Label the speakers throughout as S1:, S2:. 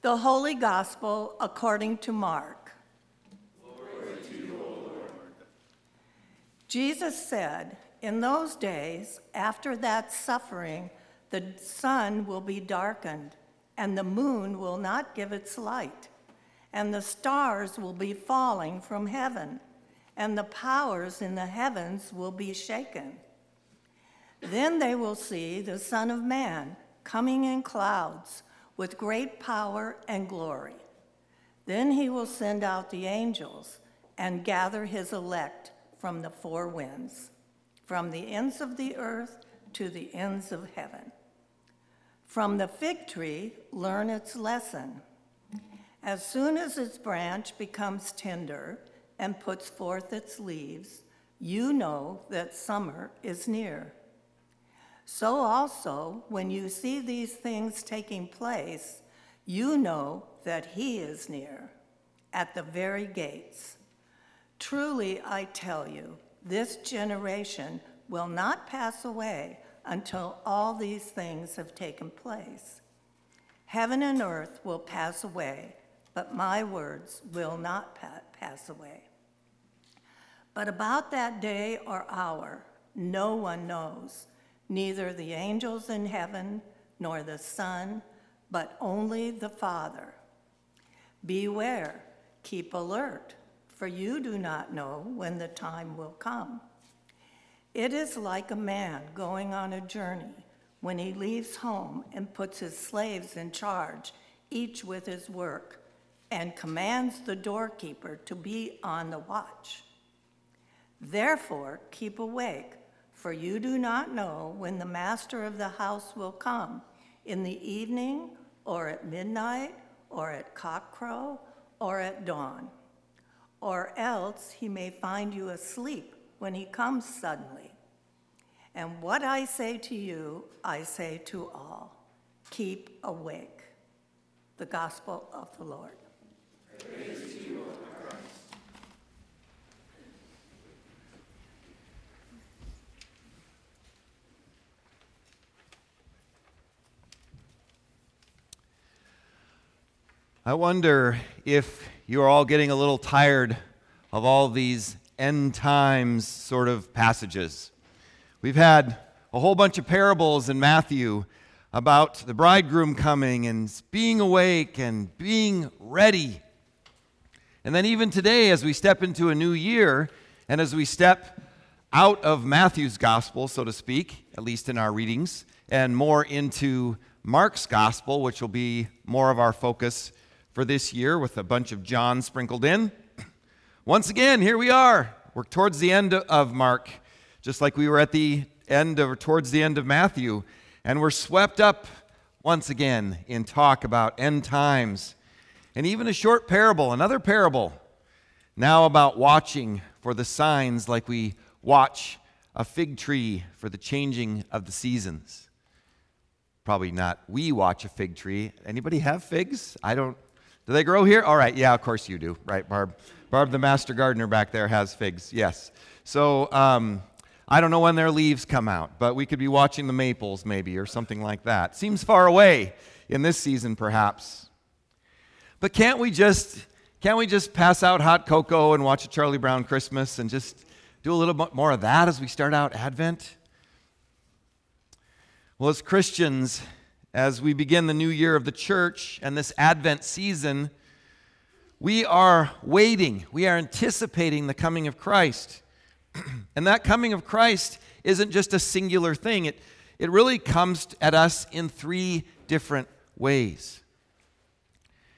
S1: The Holy Gospel according to Mark. Jesus said, In those days, after that suffering, the sun will be darkened, and the moon will not give its light, and the stars will be falling from heaven, and the powers in the heavens will be shaken. Then they will see the Son of Man coming in clouds with great power and glory. Then he will send out the angels and gather his elect from the four winds, from the ends of the earth to the ends of heaven. From the fig tree, learn its lesson. As soon as its branch becomes tender and puts forth its leaves, you know that summer is near. So also, when you see these things taking place, you know that he is near, at the very gates. Truly, I tell you, this generation will not pass away until all these things have taken place. Heaven and earth will pass away, but my words will not pa- pass away. But about that day or hour, no one knows neither the angels in heaven nor the Son, but only the Father. Beware, keep alert, for you do not know when the time will come. It is like a man going on a journey when he leaves home and puts his slaves in charge, each with his work, and commands the doorkeeper to be on the watch. Therefore, keep awake for you do not know when the master of the house will come, in the evening, or at midnight, or at cockcrow, or at dawn. Or else he may find you asleep when he comes suddenly. And what I say to you, I say to all keep awake. The Gospel of the Lord. Praise
S2: I wonder if you're all getting a little tired of all these end times sort of passages. We've had a whole bunch of parables in Matthew about the bridegroom coming and being awake and being ready. And then, even today, as we step into a new year and as we step out of Matthew's gospel, so to speak, at least in our readings, and more into Mark's gospel, which will be more of our focus for this year with a bunch of John sprinkled in. Once again, here we are. We're towards the end of Mark, just like we were at the end of, towards the end of Matthew. And we're swept up once again in talk about end times and even a short parable, another parable, now about watching for the signs like we watch a fig tree for the changing of the seasons. Probably not we watch a fig tree. Anybody have figs? I don't do they grow here? All right, yeah, of course you do, right, Barb? Barb, the master gardener back there, has figs, yes. So um, I don't know when their leaves come out, but we could be watching the maples maybe or something like that. Seems far away in this season, perhaps. But can't we just can't we just pass out hot cocoa and watch a Charlie Brown Christmas and just do a little bit more of that as we start out Advent? Well, as Christians, as we begin the new year of the church and this Advent season, we are waiting, we are anticipating the coming of Christ. and that coming of Christ isn't just a singular thing, it, it really comes at us in three different ways.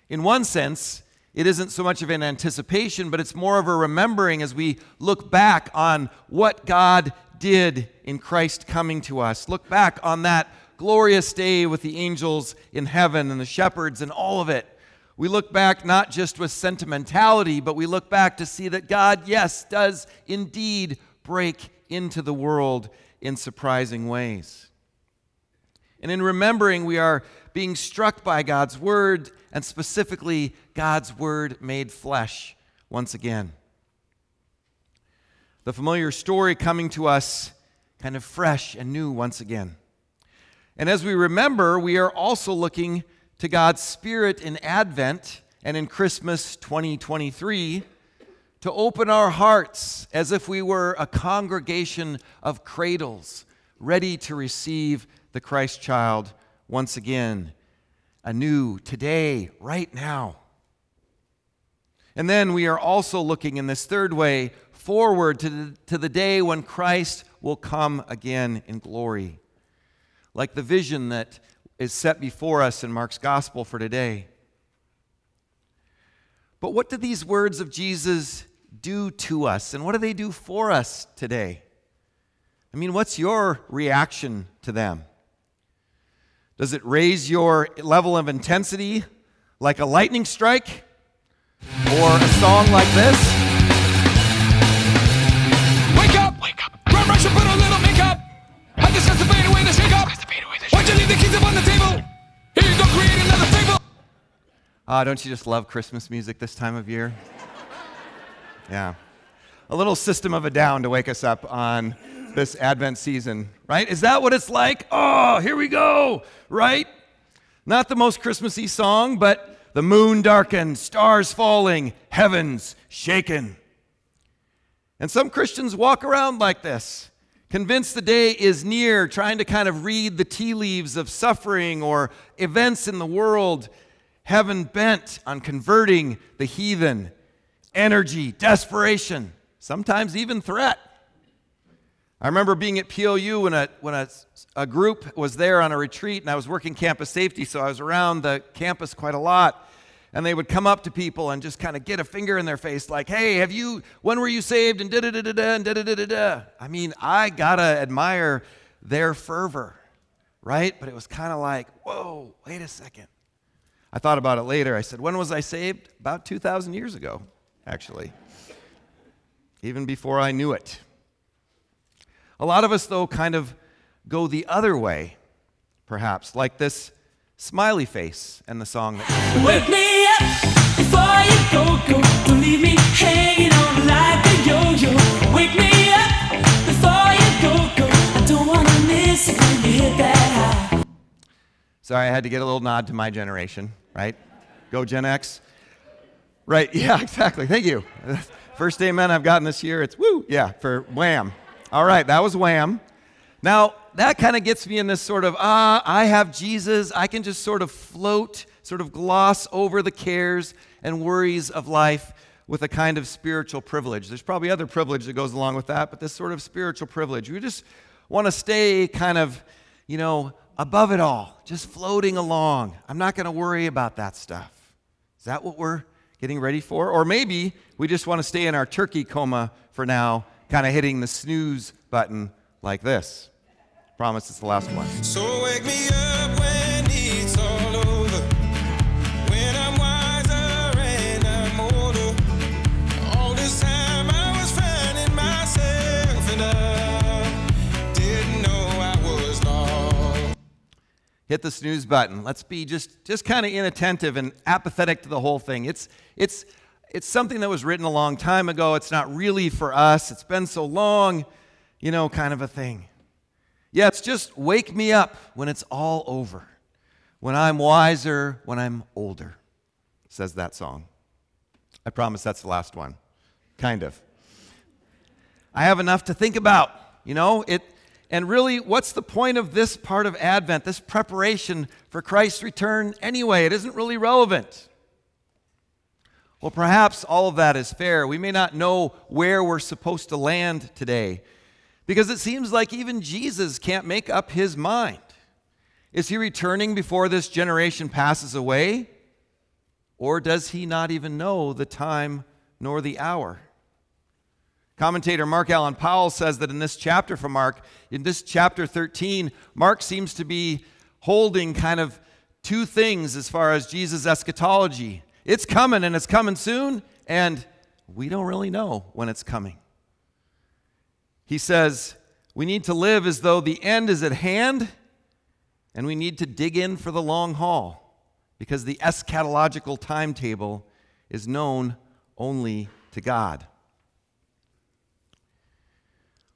S2: In one sense, it isn't so much of an anticipation, but it's more of a remembering as we look back on what God did in Christ coming to us. Look back on that glorious day with the angels in heaven and the shepherds and all of it. We look back not just with sentimentality, but we look back to see that God, yes, does indeed break into the world in surprising ways. And in remembering, we are being struck by God's word, and specifically God's word made flesh once again. The familiar story coming to us kind of fresh and new once again. And as we remember, we are also looking to God's Spirit in Advent and in Christmas 2023 to open our hearts as if we were a congregation of cradles ready to receive the Christ child once again, anew, today, right now. And then we are also looking in this third way forward to the, to the day when Christ will come again in glory. Like the vision that is set before us in Mark's gospel for today. But what do these words of Jesus do to us, and what do they do for us today? I mean, what's your reaction to them? Does it raise your level of intensity like a lightning strike? Or a song like this? Ah, don't you just love Christmas music this time of year? yeah. A little system of a down to wake us up on this Advent season, right? Is that what it's like? Oh, here we go, right? Not the most Christmassy song, but the moon darkened, stars falling, heavens shaken. And some Christians walk around like this, convinced the day is near, trying to kind of read the tea leaves of suffering or events in the world, heaven bent on converting the heathen, energy, desperation, sometimes even threat. I remember being at PLU when, a, when a, a group was there on a retreat, and I was working campus safety, so I was around the campus quite a lot. And they would come up to people and just kind of get a finger in their face, like, hey, have you, when were you saved? And da da da da da and da da da da da. I mean, I gotta admire their fervor, right? But it was kind of like, whoa, wait a second. I thought about it later. I said, when was I saved? About 2,000 years ago, actually. Even before I knew it. A lot of us, though, kind of go the other way, perhaps, like this smiley face and the song that
S3: Wake me up before you go, go. Don't leave me hanging on like a yo-yo. Wake me up before you go, go. I don't wanna miss it when you hit that high.
S2: Sorry, I had to get a little nod to my generation, right? Go Gen X. Right, yeah, exactly. Thank you. First amen I've gotten this year, it's woo, yeah, for Wham. All right, that was Wham. Now, that kind of gets me in this sort of, ah, I have Jesus. I can just sort of float, sort of gloss over the cares and worries of life with a kind of spiritual privilege. There's probably other privilege that goes along with that, but this sort of spiritual privilege. We just want to stay kind of, you know, above it all, just floating along. I'm not going to worry about that stuff. Is that what we're getting ready for? Or maybe we just want to stay in our turkey coma for now, kind of hitting the snooze button like this. Promise it's the last one.
S4: So wake me up
S2: hit the snooze button. Let's be just, just kind of inattentive and apathetic to the whole thing. It's, it's, it's something that was written a long time ago. It's not really for us. It's been so long, you know, kind of a thing. Yeah, it's just wake me up when it's all over, when I'm wiser, when I'm older, says that song. I promise that's the last one. Kind of. I have enough to think about, you know, it and really what's the point of this part of Advent, this preparation for Christ's return anyway? It isn't really relevant. Well, perhaps all of that is fair. We may not know where we're supposed to land today because it seems like even Jesus can't make up his mind. Is he returning before this generation passes away? Or does he not even know the time nor the hour? Commentator Mark Allan Powell says that in this chapter from Mark, in this chapter 13, Mark seems to be holding kind of two things as far as Jesus' eschatology. It's coming and it's coming soon, and we don't really know when it's coming. He says, we need to live as though the end is at hand, and we need to dig in for the long haul because the eschatological timetable is known only to God.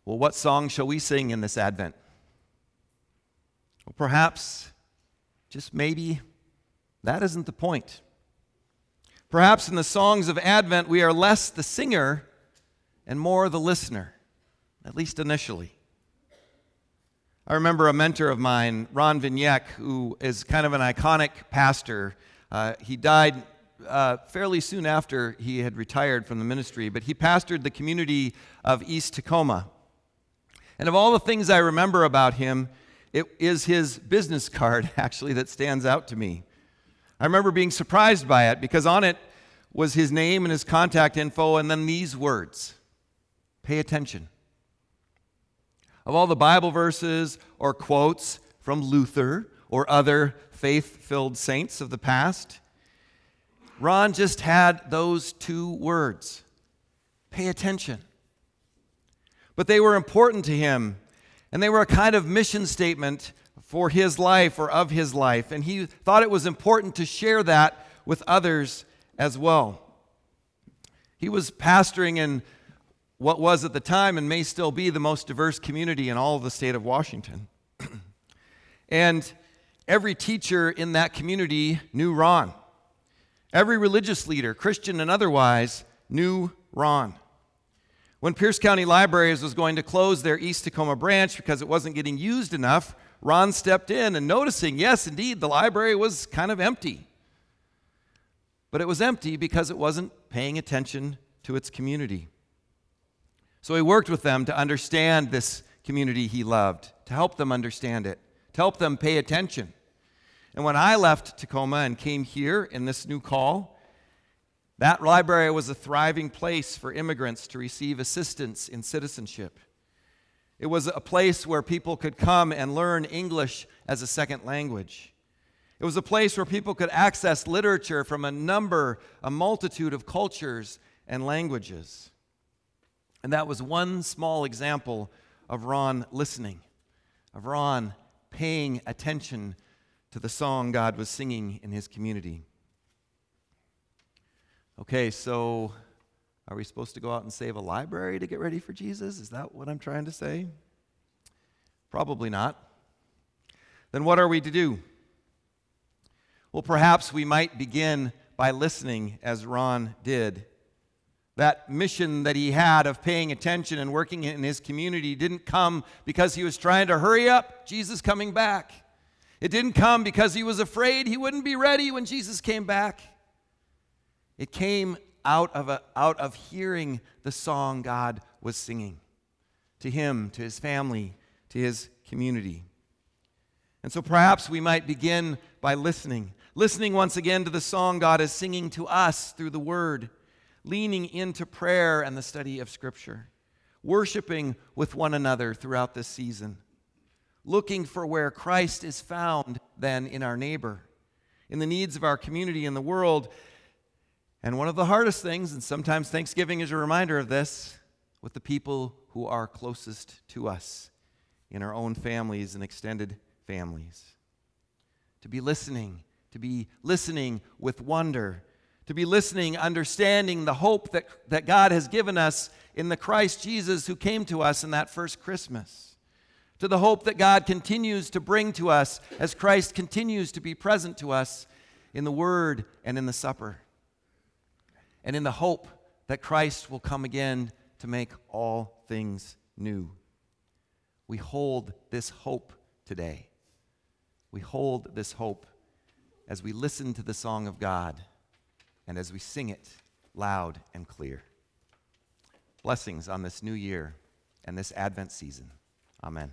S2: Well, what song shall we sing in this Advent? Well, perhaps, just maybe, That isn't the point. Perhaps in the songs of Advent, we are less the singer and more the listener, at least initially. I remember a mentor of mine, Ron Vignac, who is kind of an iconic pastor. Uh, he died uh, fairly soon after he had retired from the ministry, but he pastored the community of East Tacoma. And of all the things I remember about him, it is his business card, actually, that stands out to me. I remember being surprised by it because on it was his name and his contact info, and then these words pay attention. Of all the Bible verses or quotes from Luther or other faith filled saints of the past, Ron just had those two words pay attention. But they were important to him, and they were a kind of mission statement for his life or of his life, and he thought it was important to share that with others as well. He was pastoring in what was at the time and may still be the most diverse community in all of the state of Washington. and every teacher in that community knew Ron. Every religious leader, Christian and otherwise, knew Ron. When Pierce County Libraries was going to close their East Tacoma branch because it wasn't getting used enough, Ron stepped in and noticing, yes, indeed, the library was kind of empty. But it was empty because it wasn't paying attention to its community. So he worked with them to understand this community he loved, to help them understand it, to help them pay attention. And when I left Tacoma and came here in this new call, that library was a thriving place for immigrants to receive assistance in citizenship. It was a place where people could come and learn English as a second language. It was a place where people could access literature from a number, a multitude of cultures and languages. And that was one small example of Ron listening, of Ron paying attention to the song God was singing in his community. Okay, so are we supposed to go out and save a library to get ready for Jesus? Is that what I'm trying to say? Probably not. Then what are we to do? Well, perhaps we might begin by listening as Ron did that mission that he had of paying attention and working in his community didn't come because he was trying to hurry up Jesus coming back. It didn't come because he was afraid he wouldn't be ready when Jesus came back. It came out of, a, out of hearing the song God was singing to him, to his family, to his community. And so perhaps we might begin by listening, listening once again to the song God is singing to us through the word leaning into prayer and the study of Scripture, worshiping with one another throughout this season, looking for where Christ is found then in our neighbor, in the needs of our community and the world. And one of the hardest things, and sometimes Thanksgiving is a reminder of this, with the people who are closest to us in our own families and extended families. To be listening, to be listening with wonder to be listening, understanding the hope that, that God has given us in the Christ Jesus who came to us in that first Christmas, to the hope that God continues to bring to us as Christ continues to be present to us in the Word and in the supper, and in the hope that Christ will come again to make all things new. We hold this hope today. We hold this hope as we listen to the song of God and as we sing it loud and clear. Blessings on this new year and this Advent season. Amen.